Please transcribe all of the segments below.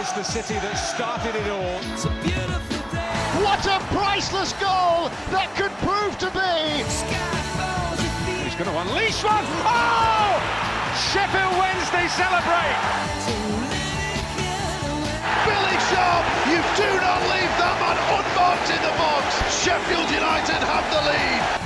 It's the city that started it all. It's a beautiful day. What a priceless goal that could prove to be. He's going to unleash one. Oh! Sheffield Wednesday celebrate. Billy Sharp, you do not leave that man unmarked in the box. Sheffield United have the lead.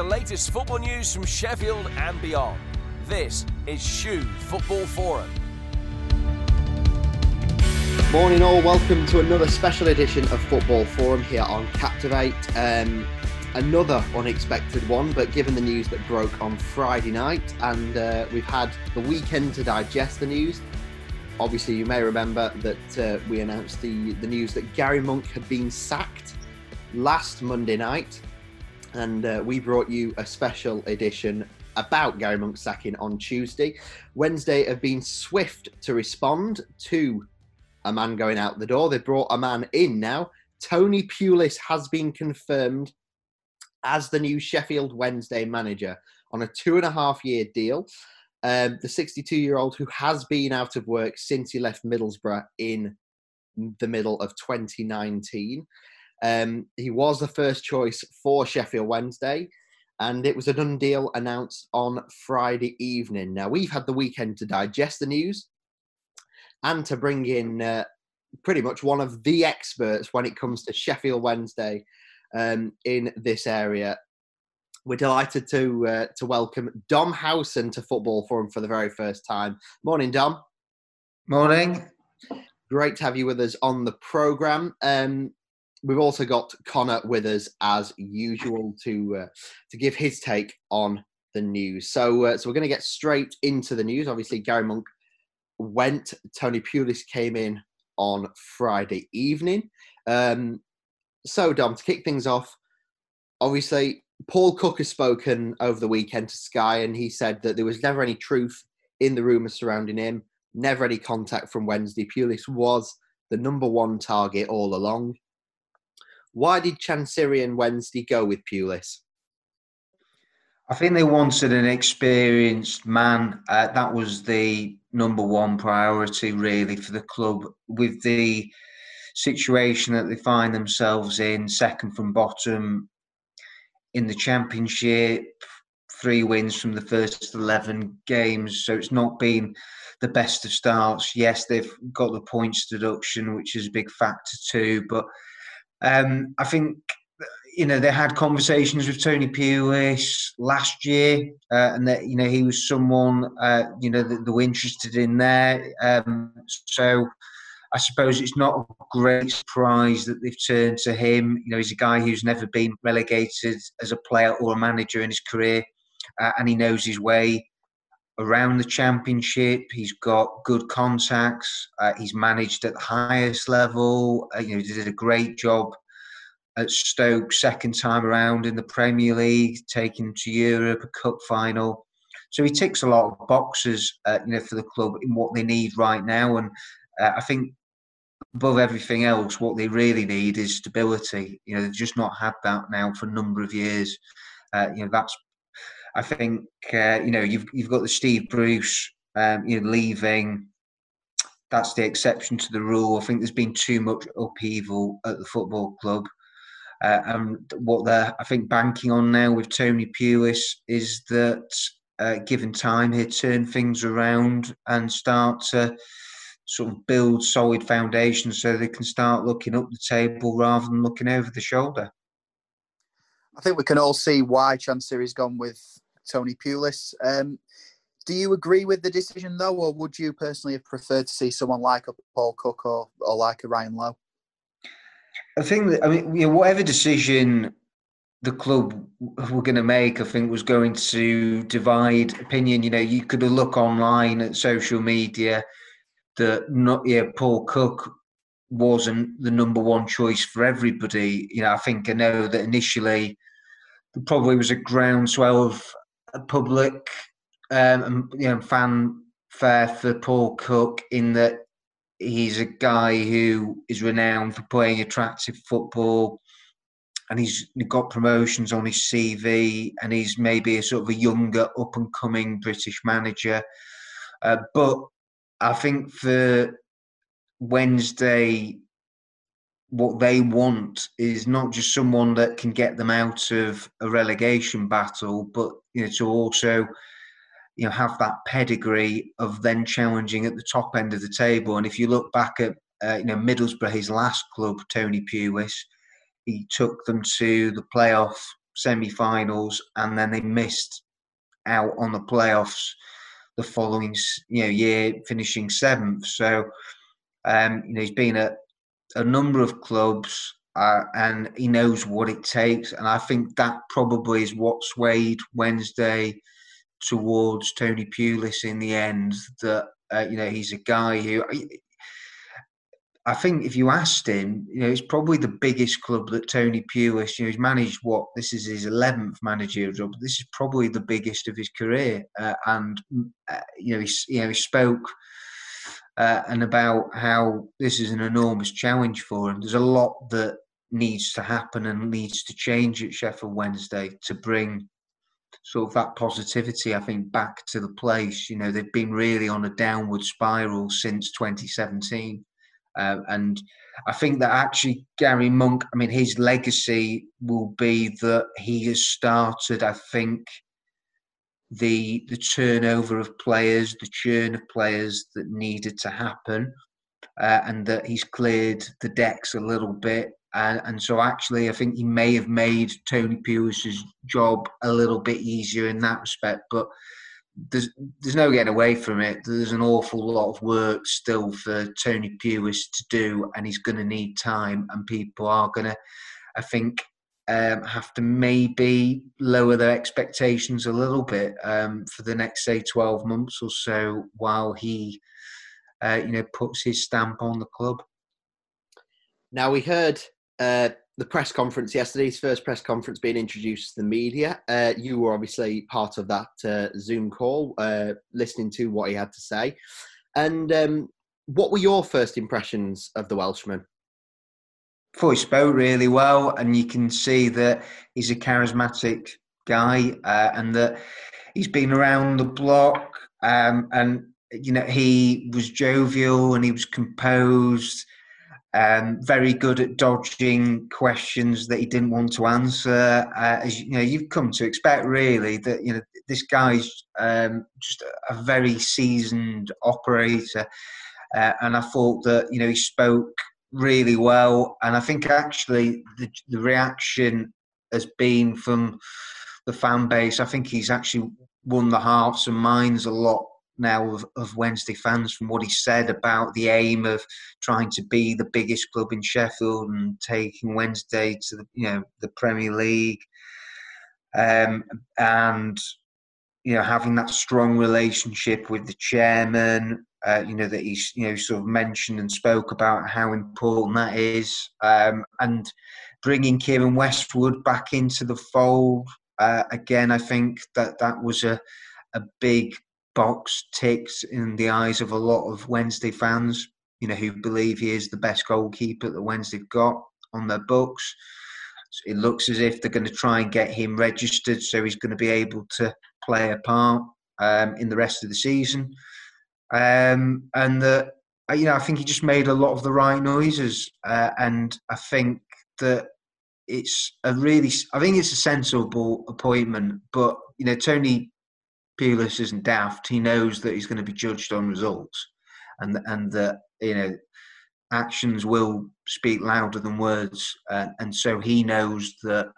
The latest football news from Sheffield and beyond. This is SHU Football Forum. Morning, all. Welcome to another special edition of Football Forum here on Captivate. Um, another unexpected one, but given the news that broke on Friday night, and uh, we've had the weekend to digest the news. Obviously, you may remember that uh, we announced the, the news that Gary Monk had been sacked last Monday night and uh, we brought you a special edition about Gary Monk's sacking on Tuesday. Wednesday have been swift to respond to a man going out the door. They brought a man in now. Tony Pulis has been confirmed as the new Sheffield Wednesday manager on a two and a half year deal. Um, the 62 year old who has been out of work since he left Middlesbrough in the middle of 2019. Um, he was the first choice for Sheffield Wednesday, and it was a done deal announced on Friday evening. Now, we've had the weekend to digest the news and to bring in uh, pretty much one of the experts when it comes to Sheffield Wednesday um, in this area. We're delighted to uh, to welcome Dom Howson to Football Forum for the very first time. Morning, Dom. Morning. Great to have you with us on the program. Um, we've also got Connor with us as usual to uh, to give his take on the news. So uh, so we're going to get straight into the news. Obviously, Gary Monk went. Tony Pulis came in on Friday evening. Um, so Dom, to kick things off, obviously Paul Cook has spoken over the weekend to Sky, and he said that there was never any truth in the rumours surrounding him. Never any contact from Wednesday. Pulis was the number one target all along. Why did Chansiri and Wednesday go with Pulis? I think they wanted an experienced man. Uh, that was the number one priority, really, for the club. With the situation that they find themselves in, second from bottom in the championship, three wins from the first 11 games. So it's not been the best of starts. Yes, they've got the points deduction, which is a big factor too, but um, I think you know they had conversations with Tony Pulis last year, uh, and that you know he was someone uh, you know that they were interested in there. Um, so I suppose it's not a great surprise that they've turned to him. You know, he's a guy who's never been relegated as a player or a manager in his career, uh, and he knows his way around the championship. He's got good contacts. Uh, he's managed at the highest level. Uh, you know, he did a great job at Stoke second time around in the Premier League, taking to Europe, a cup final. So he ticks a lot of boxes, uh, you know, for the club in what they need right now. And uh, I think above everything else, what they really need is stability. You know, they've just not had that now for a number of years. Uh, you know, that's I think uh, you know you've you've got the Steve Bruce um, you know leaving. That's the exception to the rule. I think there's been too much upheaval at the football club. Uh, and what they're, I think, banking on now with Tony Pulis is that, uh, given time, he'll turn things around and start to sort of build solid foundations so they can start looking up the table rather than looking over the shoulder. I think we can all see why Chansiri's gone with Tony Pulis. Um, do you agree with the decision though, or would you personally have preferred to see someone like a Paul Cook or, or like a Ryan Lowe? I think that I mean, you know, whatever decision the club were going to make, I think, was going to divide opinion. You know, you could look online at social media that not yeah, Paul Cook wasn't the number one choice for everybody. You know, I think I know that initially there probably was a groundswell of public um, and you know fanfare for Paul Cook in that he's a guy who is renowned for playing attractive football. and he's got promotions on his CV, and he's maybe a sort of a younger, up and coming British manager. Uh, but I think for Wednesday, what they want is not just someone that can get them out of a relegation battle, but you know to also you know have that pedigree of then challenging at the top end of the table. And if you look back at uh, you know Middlesbrough, his last club, Tony Pulis, he took them to the playoff semi-finals, and then they missed out on the playoffs the following you know year, finishing seventh. So um, you know he's been at a number of clubs. Uh, and he knows what it takes, and I think that probably is what swayed Wednesday towards Tony Pulis in the end. That uh, you know he's a guy who I think if you asked him, you know, it's probably the biggest club that Tony Pulis, you know, he's managed what this is his eleventh managerial job. This is probably the biggest of his career, uh, and uh, you know, he, you know, he spoke uh, and about how this is an enormous challenge for him. There's a lot that needs to happen and needs to change at Sheffield Wednesday to bring sort of that positivity, I think, back to the place. You know, they've been really on a downward spiral since 2017. Uh, and I think that actually Gary Monk, I mean, his legacy will be that he has started, I think, the the turnover of players, the churn of players that needed to happen, uh, and that he's cleared the decks a little bit. And, and so actually, I think he may have made Tony Pulis's job a little bit easier in that respect. But there's there's no getting away from it. There's an awful lot of work still for Tony Pulis to do, and he's going to need time. And people are going to, I think, um, have to maybe lower their expectations a little bit um, for the next say 12 months or so while he, uh, you know, puts his stamp on the club. Now we heard uh, the press conference yesterday, his first press conference being introduced to the media. Uh, you were obviously part of that uh, Zoom call, uh, listening to what he had to say. And um, what were your first impressions of the Welshman? Thought he spoke really well, and you can see that he's a charismatic guy, uh, and that he's been around the block, um, and you know he was jovial and he was composed um, very good at dodging questions that he didn't want to answer. Uh, as you know, you've come to expect really that you know this guy's um, just a, very seasoned operator, uh, and I thought that you know he spoke really well, and I think actually the, the reaction has been from the fan base. I think he's actually won the hearts and minds a lot now of, of Wednesday fans from what he said about the aim of trying to be the biggest club in Sheffield and taking Wednesday to the you know the Premier League, um, and you know having that strong relationship with the chairman. Uh, you know that he's you know sort of mentioned and spoke about how important that is, um, and bringing Keiren Westwood back into the fold. Uh, again, I think that that was a a big box ticks in the eyes of a lot of Wednesday fans, you know, who believe he is the best goalkeeper that Wednesday've got on their books. So it looks as if they're going to try and get him registered so he's going to be able to play a part um, in the rest of the season. Um, and that, uh, you know, I think he just made a lot of the right noises. Uh, and I think that it's a really, I think it's a sensible appointment. But, you know, Tony Pulis isn't daft. He knows that he's going to be judged on results, and and that you know actions will speak louder than words, uh, and so he knows that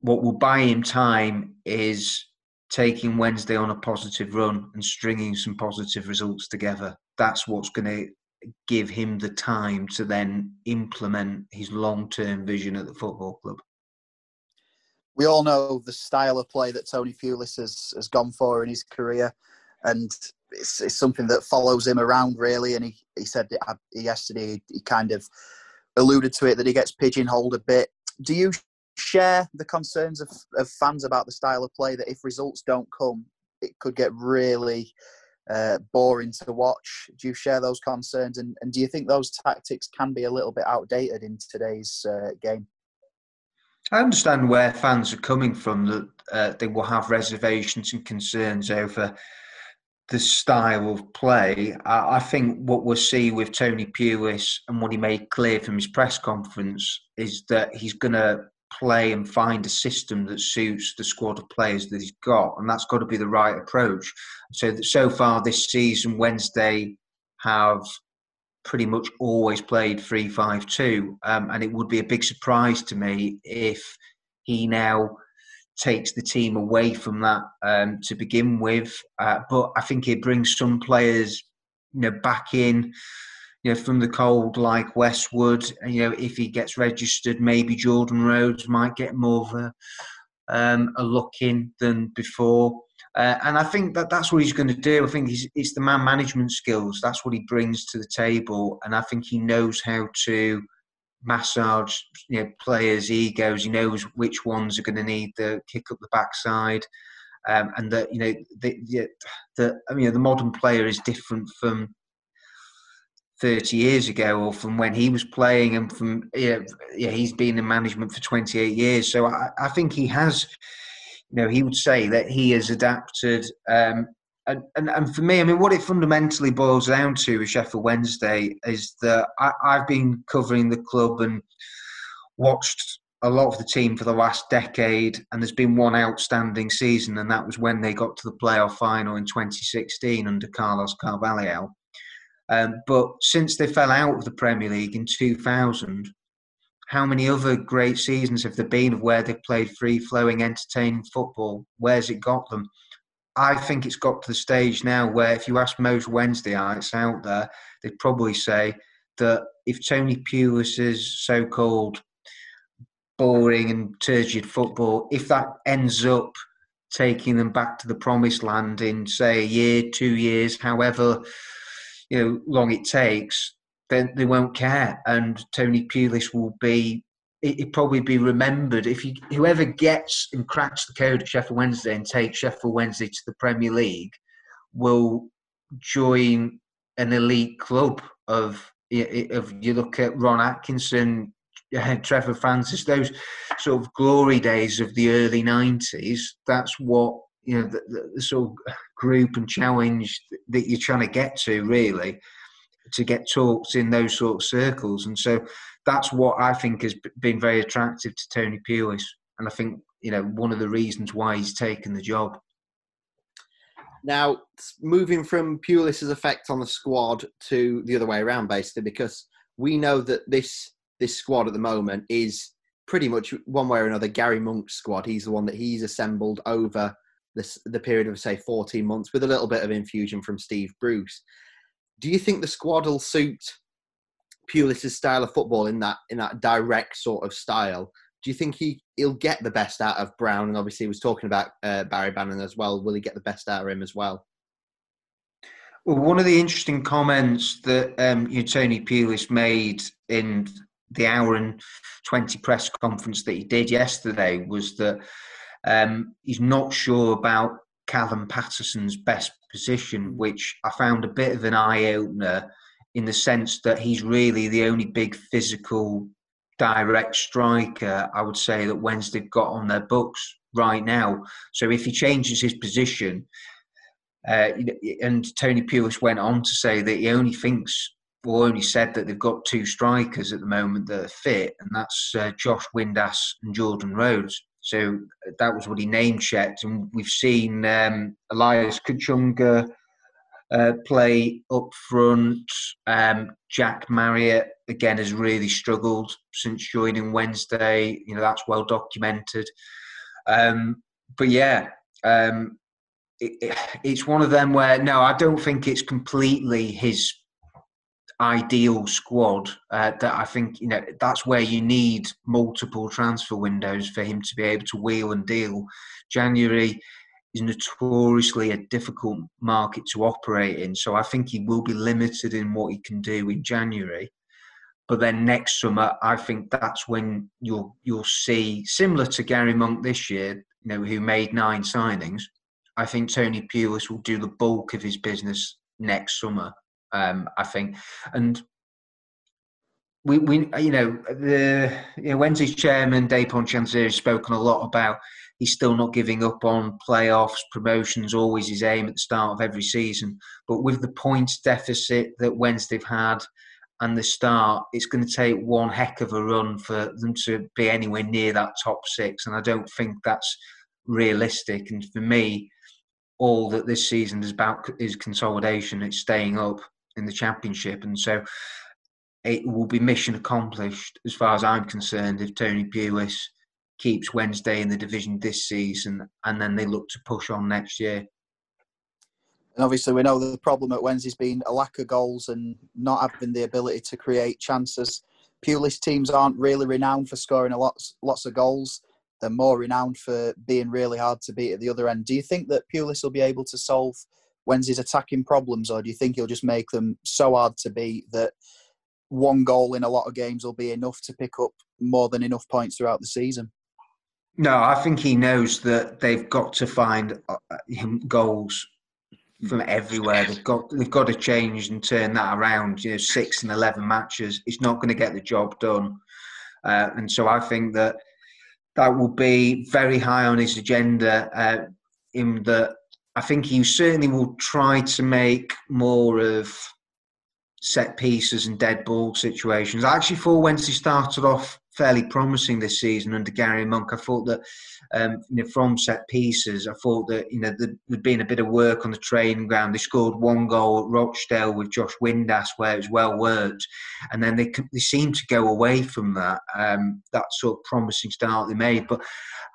what will buy him time is taking Wednesday on a positive run and stringing some positive results together. That's what's going to give him the time to then implement his long term vision at the football club we all know the style of play that Tony Pulis has, has gone for in his career, and it's, it's something that follows him around really. And he, he said uh, yesterday he kind of alluded to it that he gets pigeonholed a bit. Do you share the concerns of, of fans about the style of play that if results don't come, it could get really uh, boring to watch? Do you share those concerns, and, and do you think those tactics can be a little bit outdated in today's uh, game? I understand where fans are coming from that uh, they will have reservations and concerns over the style of play. I, I, think what we'll see with Tony Pulis and what he made clear from his press conference is that he's going to play and find a system that suits the squad of players that he's got, and that's got to be the right approach. So so far this season, Wednesday have pretty much always played three five two, um, and it would be a big surprise to me if he now takes the team away from that um, to begin with. Uh, but I think it brings some players, you know, back in, you know, from the cold like Westwood. You know, if he gets registered, maybe Jordan Rhodes might get more of a, um, a look in than before. Uh, and I think that that's what he's going to do. I think he's, it's the man management skills. That's what he brings to the table. And I think he knows how to massage you know, players' egos. He knows which ones are going to need the kick up the backside. Um, and that you know the, the, the I mean the modern player is different from 30 years ago or from when he was playing and from yeah, yeah he's been in management for 28 years so I, I think he has you know, he would say that he has adapted. Um, and, and, and for me, I mean, what it fundamentally boils down to with Sheffield Wednesday is that I, I've been covering the club and watched a lot of the team for the last decade, and there's been one outstanding season, and that was when they got to the playoff final in 2016 under Carlos Carvalhal. Um, but since they fell out of the Premier League in 2000, how many other great seasons have there been of where they've played free flowing, entertaining football? Where's it got them? I think it's got to the stage now where if you ask most Wednesdayites out there, they'd probably say that if Tony Pulis's so called boring and turgid football, if that ends up taking them back to the promised land in say a year, two years, however you know long it takes, then they won't care. And Tony Pulis will be it probably be remembered if you, whoever gets and cracks the code at Sheffield Wednesday and takes Sheffield Wednesday to the Premier League will join an elite club of of you look at Ron Atkinson, Trevor Francis, those sort of glory days of the early nineties. That's what you know the, the, sort of group and challenge that you're trying to get to, really to get talks in those sort of circles. And so that's what I think has been very attractive to Tony Pulis. And I think, you know, one of the reasons why he's taken the job. Now, moving from Pulis's effect on the squad to the other way around, basically, because we know that this this squad at the moment is pretty much one way or another Gary Monk's squad. He's the one that he's assembled over this, the period of say 14 months with a little bit of infusion from Steve Bruce do you think the squad will suit Pulis's style of football in that in that direct sort of style? Do you think he he'll get the best out of Brown? And obviously, he was talking about uh, Barry Bannon as well. Will he get the best out of him as well? Well, one of the interesting comments that um, Tony Pulis made in the hour and 20 press conference that he did yesterday was that um, he's not sure about Callum Patterson's best position, which I found a bit of an eye opener in the sense that he's really the only big physical direct striker I would say that Wednesday got on their books right now. So if he changes his position, uh, and Tony Pulis went on to say that he only thinks or only said that they've got two strikers at the moment that are fit, and that's uh, Josh Windass and Jordan Rhodes. So uh, that was what he name checked, and we've seen um, Elias Kachunga uh, play up front. Um, Jack Marriott again has really struggled since joining Wednesday. You know that's well documented. Um, but yeah, um, it, it, it's one of them where no, I don't think it's completely his ideal squad uh, that I think you know that's where you need multiple transfer windows for him to be able to wheel and deal. January is notoriously a difficult market to operate in, so I think he will be limited in what he can do in January. But then next summer, I think that's when you'll you'll see similar to Gary Monk this year, you know, who made nine signings. I think Tony Pulis will do the bulk of his business next summer um, I think. And we, we you know the you know, Wednesday's chairman Dejphon Chansiri has spoken a lot about he's still not giving up on playoffs, promotions, always his aim at the start of every season. But with the points deficit that Wednesday've had and the start, it's going to take one heck of a run for them to be anywhere near that top six. And I don't think that's realistic. And for me, all that this season is about is consolidation. It's staying up in the championship. And so it will be mission accomplished as far as I'm concerned if Tony Pulis keeps Wednesday in the division this season and then they look to push on next year. And obviously, we know the problem at Wednesday's been a lack of goals and not having the ability to create chances. Pulis teams aren't really renowned for scoring a lot, lots of goals. They're more renowned for being really hard to beat at the other end. Do you think that Pulis will be able to solve Wednesday's attacking problems, or do you think he'll just make them so hard to beat that one goal in a lot of games will be enough to pick up more than enough points throughout the season? No, I think he knows that they've got to find uh, goals from everywhere. They've got they've got to change and turn that around. You know, six and eleven matches, it's not going to get the job done. Uh, and so I think that that will be very high on his agenda. Uh, in that, I think he certainly will try to make more of set pieces and dead ball situations. I actually thought Wednesday started off fairly promising this season under Gary Monk. I thought that um, you know, from set pieces, I thought that you know there'd been a bit of work on the training ground. They scored one goal at Rochdale with Josh Windass, where it was well worked, and then they they seemed to go away from that um, that sort of promising start they made. But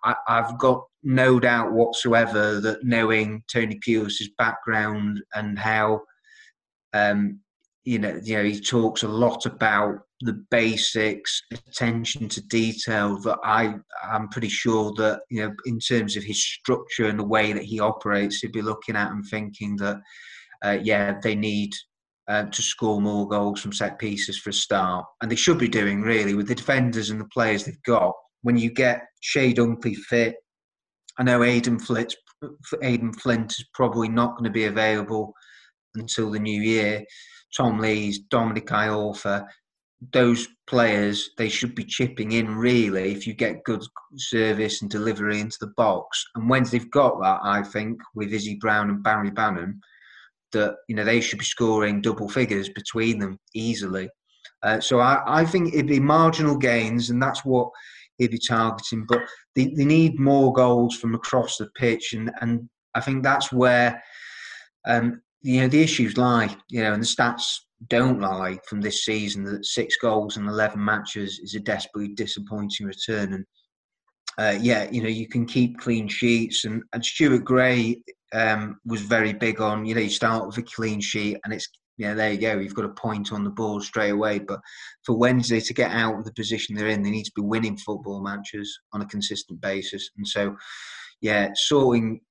I, have got no doubt whatsoever that knowing Tony Pulis's background and how um, you know, you know, he talks a lot about the basics, attention to detail. That I, I'm pretty sure that you know, in terms of his structure and the way that he operates, he'd be looking at and thinking that, uh, yeah, they need uh, to score more goals from set pieces for a start, and they should be doing really with the defenders and the players they've got. When you get Chey Dunkley fit, I know Aden Flint, Aden Flint is probably not going to be available until the new year Tom Lees, Dominic Iorfa, those players, they should be chipping in really if you get good service and delivery into the box. And when they've got that, I think, with Izzy Brown and Barry Bannon, that you know they should be scoring double figures between them easily. Uh, so I, I think it'd be marginal gains, and that's what he'd be targeting. But they, they need more goals from across the pitch, and, and I think that's where um, you know the issues lie, you know, and the stats don't lie from this season that six goals in eleven matches is a desperately disappointing return. And uh, yeah, you know, you can keep clean sheets, and, and Stuart Gray um, was very big on you know you start with a clean sheet, and it's yeah, there you go. You've got a point on the board straight away. But for Wednesday to get out of the position they're in, they need to be winning football matches on a consistent basis. And so, yeah, sorting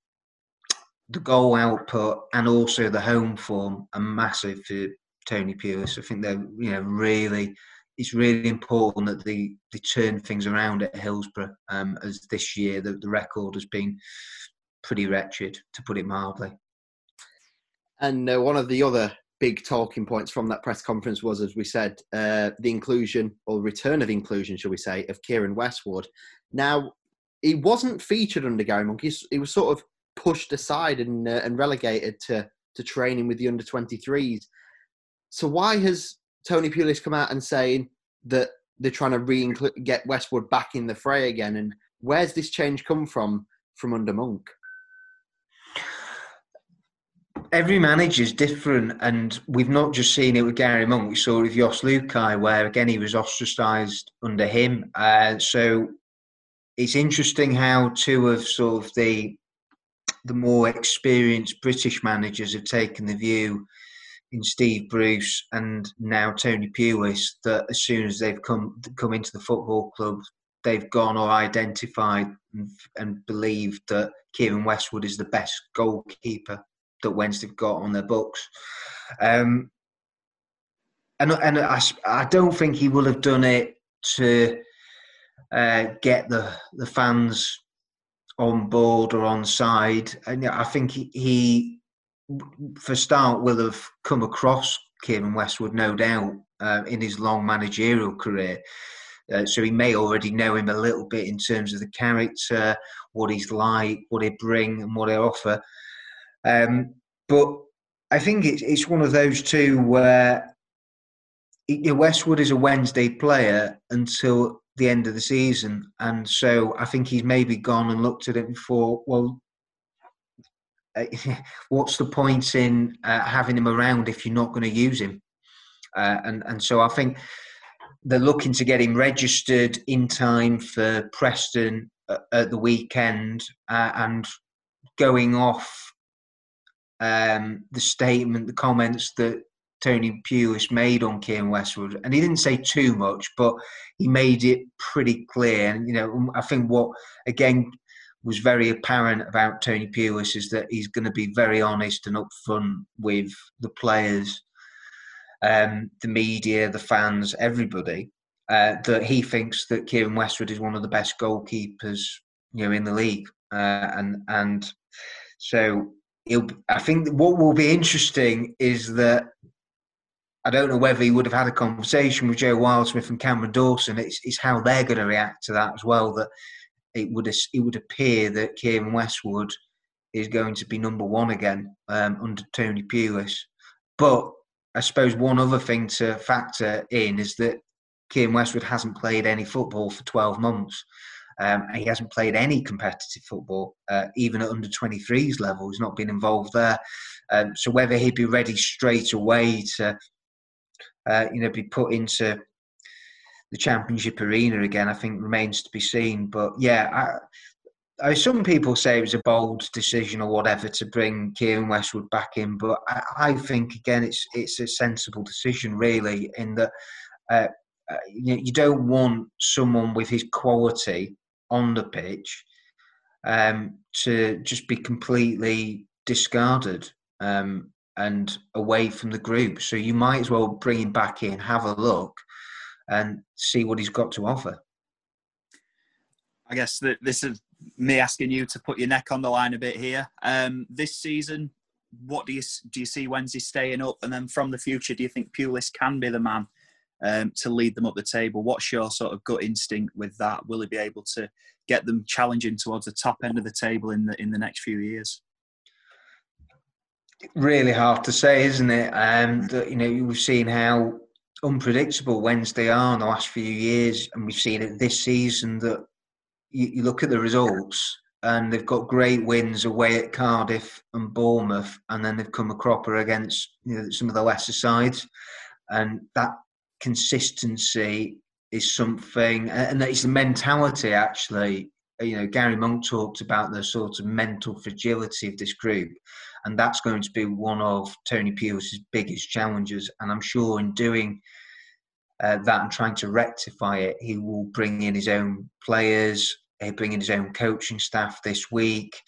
the goal output and also the home form are massive for Tony Pulis. I think they're you know really it's really important that they, they turn things around at Hillsborough. Um, as this year the, the record has been pretty wretched, to put it mildly. And uh, one of the other big talking points from that press conference was, as we said, uh, the inclusion or return of inclusion, shall we say, of Keiren Westwood. Now, he wasn't featured under Gary Monk. He, was sort of pushed aside and uh, and relegated to to training with the under 23s. So why has Tony Pulis come out and saying that they're trying to re get Westwood back in the fray again? And where's this change come from from under Monk? Every manager is different, and we've not just seen it with Gary Monk. We saw it with Jos Luhukay, where again he was ostracised under him. Uh, so it's interesting how two of sort of the the more experienced British managers have taken the view in Steve Bruce and now Tony Pulis that as soon as they've come come into the football club, they've gone or identified and, and believed that Keiren Westwood is the best goalkeeper that Wednesday've got on their books. Um, and and I, I don't think he will have done it to uh, get the the fans on board or on side. And I think he, he for start, will have come across Keiren Westwood, no doubt, uh, in his long managerial career. Uh, so he may already know him a little bit in terms of the character, what he's like, what he bring, and what he offer. Um, but I think it's it's one of those two where Westwood is a Wednesday player until the end of the season, and so I think he's maybe gone and looked at it thought, well, what's the point in uh, having him around if you're not going to use him? Uh, and and so I think they're looking to get him registered in time for Preston at the weekend uh, and going off um, the statement, the comments that Tony Pulis made on Keiren Westwood, and he didn't say too much, but he made it pretty clear. And you know, I think what again was very apparent about Tony Pulis is that he's going to be very honest and upfront with the players, um, the media, the fans, everybody. Uh, that he thinks that Keiren Westwood is one of the best goalkeepers, you know, in the league, uh, and and so I think what will be interesting is that I don't know whether he would have had a conversation with Joe Wildsmith and Cameron Dawson. It's, it's how they're going to react to that as well. That it would it would appear that Keiren Westwood is going to be number one again um, under Tony Pulis. But I suppose one other thing to factor in is that Keiren Westwood hasn't played any football for 12 months. Um, he hasn't played any competitive football, uh, even at under 23s level. He's not been involved there. Um, so whether he'd be ready straight away to, uh, you know, be put into the championship arena again, I think remains to be seen. But yeah, I, I, some people say it was a bold decision or whatever to bring Keiren Westwood back in, but I, I think again it's it's a sensible decision really in that. Uh, uh, you, you, don't want someone with his quality on the pitch um, to just be completely discarded um, and away from the group. So you might as well bring him back in, have a look, and see what he's got to offer. I guess that this is me asking you to put your neck on the line a bit here. Um, this season, what do you do? You see Wednesday staying up, and then from the future, do you think Pulis can be the man um, to lead them up the table? What's your sort of gut instinct with that? Will he be able to get them challenging towards the top end of the table in the in the next few years? Really hard to say, isn't it? Um, you know, we've seen how unpredictable Wednesday are in the last few years, and we've seen it this season. That you, you look at the results, and they've got great wins away at Cardiff and Bournemouth, and then they've come a cropper against you know, some of the lesser sides, and that consistency is something, and it's the mentality actually. You know, Gary Monk talked about the sort of mental fragility of this group, and that's going to be one of Tony Pulis's biggest challenges. And I'm sure in doing uh, that and trying to rectify it, he will bring in his own players, he'll bring in his own coaching staff this week,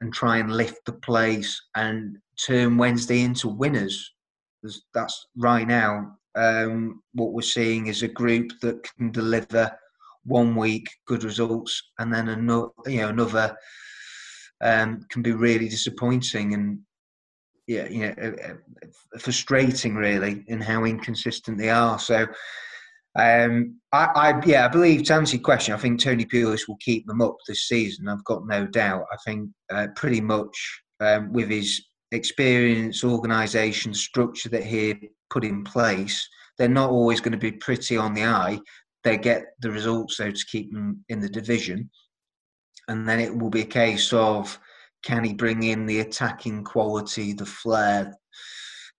and try and lift the place and turn Wednesday into winners. That's right now um, what we're seeing is a group that can deliver one week good results and then another, you know, another um, can be really disappointing and yeah, you know, uh, uh, frustrating really in how inconsistent they are. So, um, I, I, yeah, I believe to answer your question, I think Tony Pulis will keep them up this season. I've got no doubt. I think uh, pretty much um, with his experience, organisation, structure that he put in place, they're not always going to be pretty on the eye. They get the results though to keep them in the division, and then it will be a case of can he bring in the attacking quality, the flair,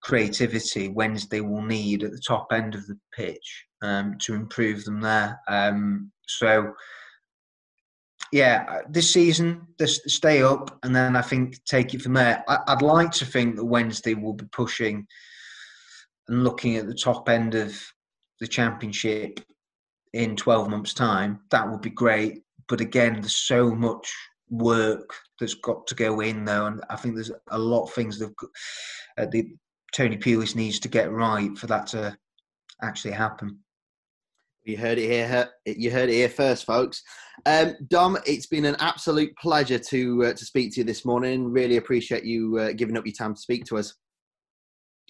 creativity Wednesday will need at the top end of the pitch um, to improve them there. Um, so yeah, this season, just stay up, and then I think take it from there. I, would like to think that Wednesday will be pushing and looking at the top end of the championship in 12 months' time. That would be great. But again, there's so much work that's got to go in there, and I think there's a lot of things that uh, the Tony Pulis needs to get right for that to actually happen. You heard it here. You heard it here first, folks. Um, Dom, it's been an absolute pleasure to uh, to speak to you this morning. Really appreciate you uh, giving up your time to speak to us.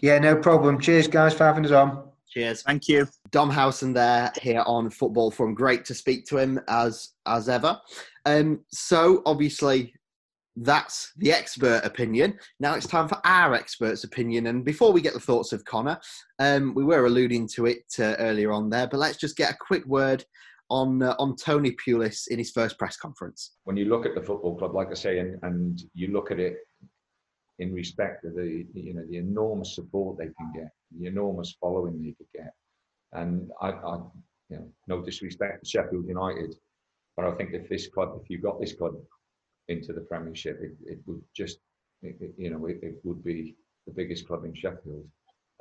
Yeah, no problem. Cheers, guys, for having us on. Cheers. Thank you. Dom Howson there here on Football Forum Great to speak to him as as ever. Um, so obviously that's the expert opinion. Now it's time for our expert's opinion. And before we get the thoughts of Connor, um, we were alluding to it uh, earlier on there, but let's just get a quick word on uh, on Tony Pulis in his first press conference. When you look at the football club, like I say, and, and you look at it in respect of the you know the enormous support they can get, the enormous following they could get, and I, I you know no disrespect to Sheffield United, but I think if this club, if you've got this club into the Premiership, it, it would just it, you know it, it, would be the biggest club in Sheffield,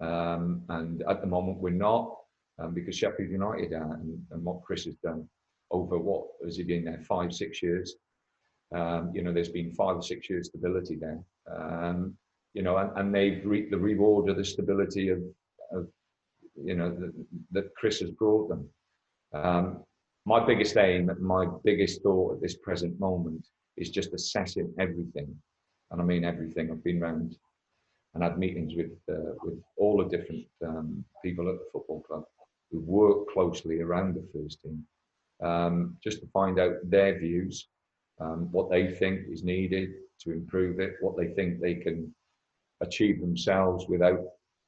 um, and at the moment we're not um, because Sheffield United are, and, and what Chris has done over what has he been there five six years. Um, you know, there's been five or six years stability there. Um, you know, and, and they've reaped the reward of the stability of, of you know, that Chris has brought them. Um, my biggest aim, my biggest thought at this present moment is just assessing everything, and I mean everything. I've been around and had meetings with uh, with all the different um, people at the football club who work closely around the first team, um, just to find out their views, um, what they think is needed, to improve it, what they think they can achieve themselves without,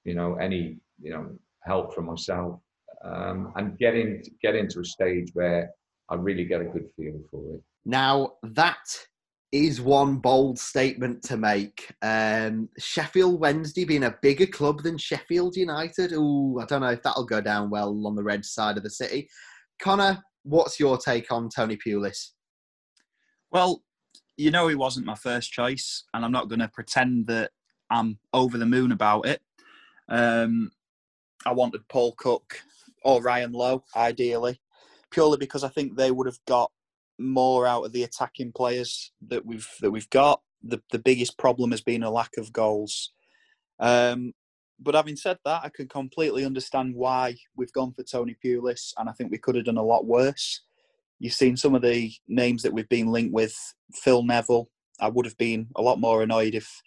you know, any, you know, help from myself, um, and get in, get into a stage where I really get a good feel for it. Now that is one bold statement to make. Um, Sheffield Wednesday being a bigger club than Sheffield United. Oh, I don't know if that'll go down well on the red side of the city. Connor, what's your take on Tony Pulis? Well, you know he wasn't my first choice, and I'm not going to pretend that I'm over the moon about it. Um, I wanted Paul Cook or Ryan Lowe, ideally, purely because I think they would have got more out of the attacking players that we've that we've got. The the biggest problem has been a lack of goals. Um, but having said that, I can completely understand why we've gone for Tony Pulis, and I think we could have done a lot worse you've seen some of the names that we've been linked with. Phil Neville. I would have been a lot more annoyed if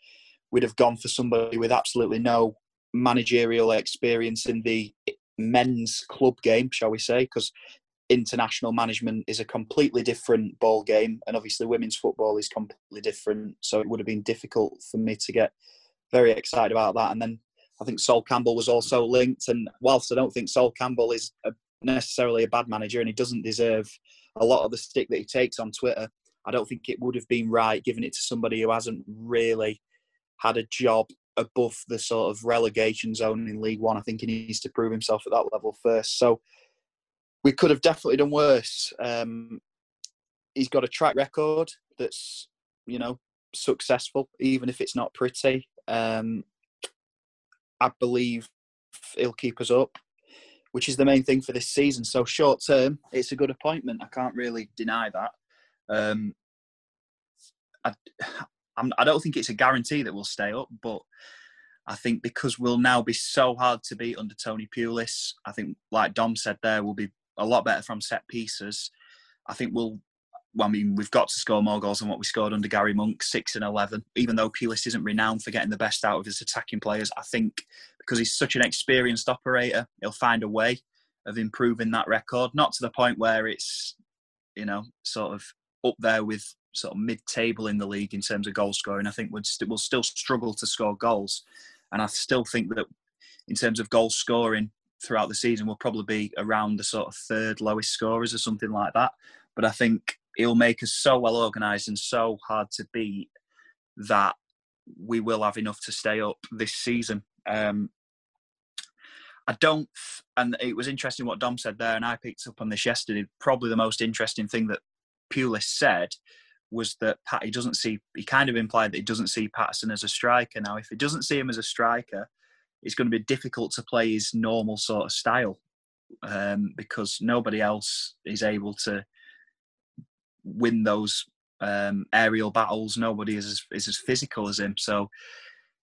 we'd have gone for somebody with absolutely no managerial experience in the men's club game, shall we say? Because international management is a completely different ball game, and obviously women's football is completely different. So it would have been difficult for me to get very excited about that. And then I think Sol Campbell was also linked. And whilst I don't think Sol Campbell is a, necessarily a bad manager and he doesn't deserve a lot of the stick that he takes on Twitter, I don't think it would have been right giving it to somebody who hasn't really had a job above the sort of relegation zone in League One. I think he needs to prove himself at that level first. So we could have definitely done worse. Um, he's got a track record that's, you know, successful, even if it's not pretty. Um, I believe he'll keep us up which is the main thing for this season. So short term, it's a good appointment. I can't really deny that. Um, I, I'm, I do not think it's a guarantee that we'll stay up, but I think because we'll now be so hard to beat under Tony Pulis, I think, like Dom said there, we'll be a lot better from set pieces. I think we'll well, I mean, we've got to score more goals than what we scored under Gary Monk, six and eleven. Even though Pulis isn't renowned for getting the best out of his attacking players, I think because he's such an experienced operator, he'll find a way of improving that record. Not to the point where it's, you know, sort of up there with sort of mid-table in the league in terms of goal scoring. I think we'll, st- we'll still struggle to score goals, and I still think that in terms of goal scoring throughout the season, we'll probably be around the sort of third lowest scorers or something like that. But I think he'll make us so well organised and so hard to beat that we will have enough to stay up this season. Um, I don't, and it was interesting what Dom said there, and I picked up on this yesterday. Probably the most interesting thing that Pulis said was that Pat, he doesn't see, he kind of implied that he doesn't see Patterson as a striker. Now, if he doesn't see him as a striker, it's going to be difficult to play his normal sort of style um, because nobody else is able to win those um, aerial battles. Nobody is as, is as physical as him. So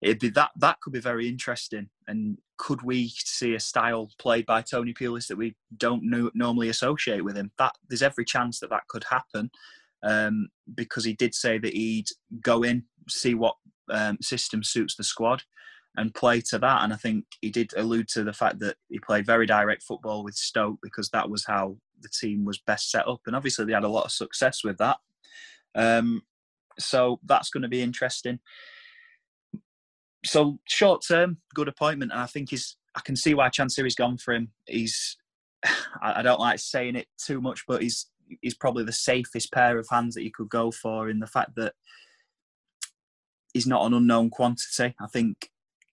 it'd be that that could be very interesting. And could we see a style played by Tony Pulis that we don't normally associate with him? That there's every chance that that could happen. Um, because he did say that he'd go in, see what um, system suits the squad, and play to that. And I think he did allude to the fact that he played very direct football with Stoke because that was how the team was best set up. And obviously, they had a lot of success with that. Um, so that's going to be interesting. So short term, good appointment, and I think he's. I can see why Chansiri's gone for him. He's. I don't like saying it too much, but he's he's probably the safest pair of hands that you could go for in the fact that he's not an unknown quantity. I think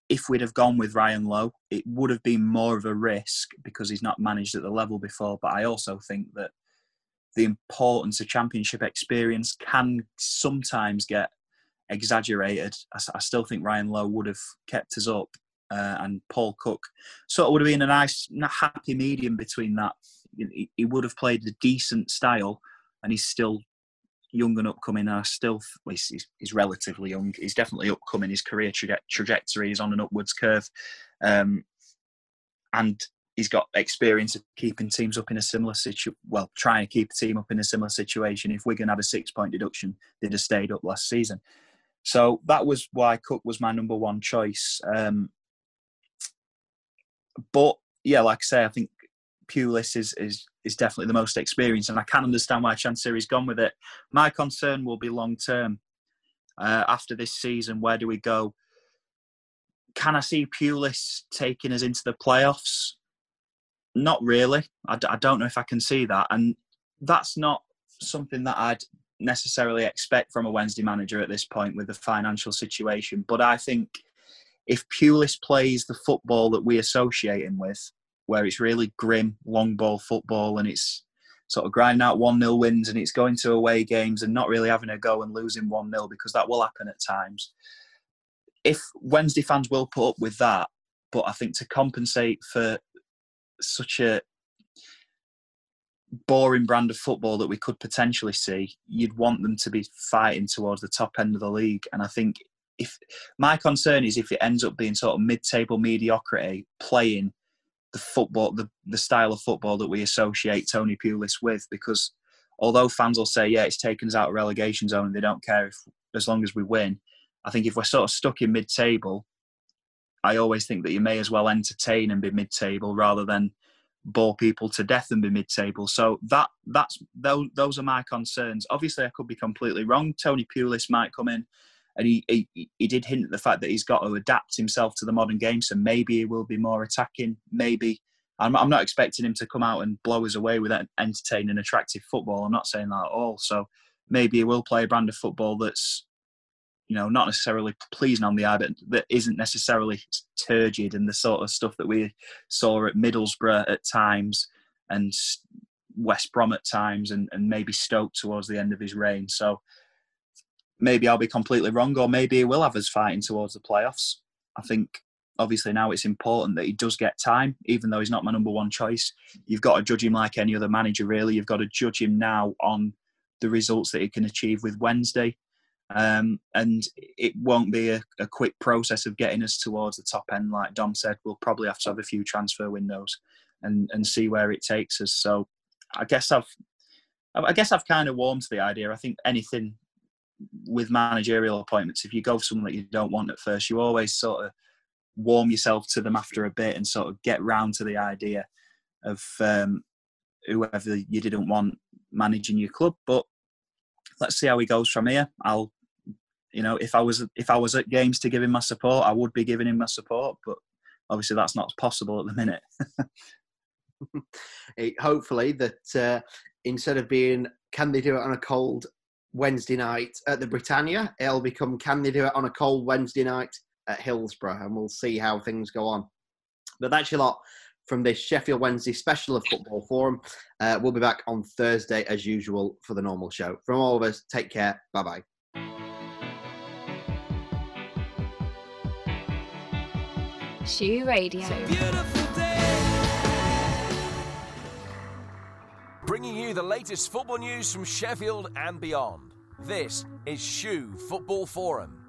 if we'd have gone with Ryan Lowe, it would have been more of a risk because he's not managed at the level before. But I also think that the importance of championship experience can sometimes get exaggerated. I, I still think Ryan Lowe would have kept us up, uh, and Paul Cook sort of would have been a nice, happy medium between that. He, he would have played a decent style, and he's still young and upcoming. are still, well, he's, he's, relatively young. He's definitely upcoming. His career traje- trajectory is on an upwards curve, um, and he's got experience of keeping teams up in a similar situation. Well, trying to keep a team up in a similar situation. If Wigan had a six-point deduction, they'd have stayed up last season. So that was why Cook was my number one choice. Um, but yeah, like I say, I think Pulis is is is definitely the most experienced, and I can understand why Chansiri's gone with it. My concern will be long term. Uh, after this season, where do we go? Can I see Pulis taking us into the playoffs? Not really. I d- I don't know if I can see that, and that's not something that I'd necessarily expect from a Wednesday manager at this point with the financial situation. But I think if Pulis plays the football that we associate him with, where it's really grim, long ball football, and it's sort of grinding out 1 0 wins and it's going to away games and not really having a go and losing 1 0 because that will happen at times. If Wednesday fans will put up with that, but I think to compensate for such a boring brand of football that we could potentially see, you'd want them to be fighting towards the top end of the league. And I think if my concern is if it ends up being sort of mid-table mediocrity playing the football, the, the style of football that we associate Tony Pulis with, because although fans will say, yeah, it's taken us out of relegation zone and they don't care if as long as we win. I think if we're sort of stuck in mid-table, I always think that you may as well entertain and be mid-table rather than bore people to death and be mid-table. So that that's those those are my concerns. Obviously, I could be completely wrong. Tony Pulis might come in and he, he, he did hint at the fact that he's got to adapt himself to the modern game. So maybe he will be more attacking. Maybe I'm, I'm not expecting him to come out and blow us away with entertaining, attractive football. I'm not saying that at all. So maybe he will play a brand of football that's you know not necessarily pleasing on the eye, but that isn't necessarily turgid and the sort of stuff that we saw at Middlesbrough at times and West Brom at times, and, and maybe Stoke towards the end of his reign. So maybe I'll be completely wrong, or maybe he will have us fighting towards the playoffs. I think obviously now it's important that he does get time, even though he's not my number one choice. You've got to judge him like any other manager, really. You've got to judge him now on the results that he can achieve with Wednesday. Um, and it won't be a, a, quick process of getting us towards the top end. Like Dom said, we'll probably have to have a few transfer windows and, and see where it takes us. So I guess I've I guess I've kind of warmed to the idea. I think anything with managerial appointments, if you go for someone that you don't want at first, you always sort of warm yourself to them after a bit and sort of get round to the idea of um, whoever you didn't want managing your club. But let's see how he goes from here. I'll, you know, if I was if I was at games to give him my support, I would be giving him my support. But obviously, that's not possible at the minute. Hopefully, that uh, instead of being, can they do it on a cold Wednesday night at the Britannia. It'll become can they do it on a cold Wednesday night at Hillsborough, and we'll see how things go on. But that's your lot from this Sheffield Wednesday special of Football Forum. Uh, we'll be back on Thursday as usual for the normal show. From all of us, take care. Bye bye. SHU Radio. Bringing you the latest football news from Sheffield and beyond. This is SHU Football Forum.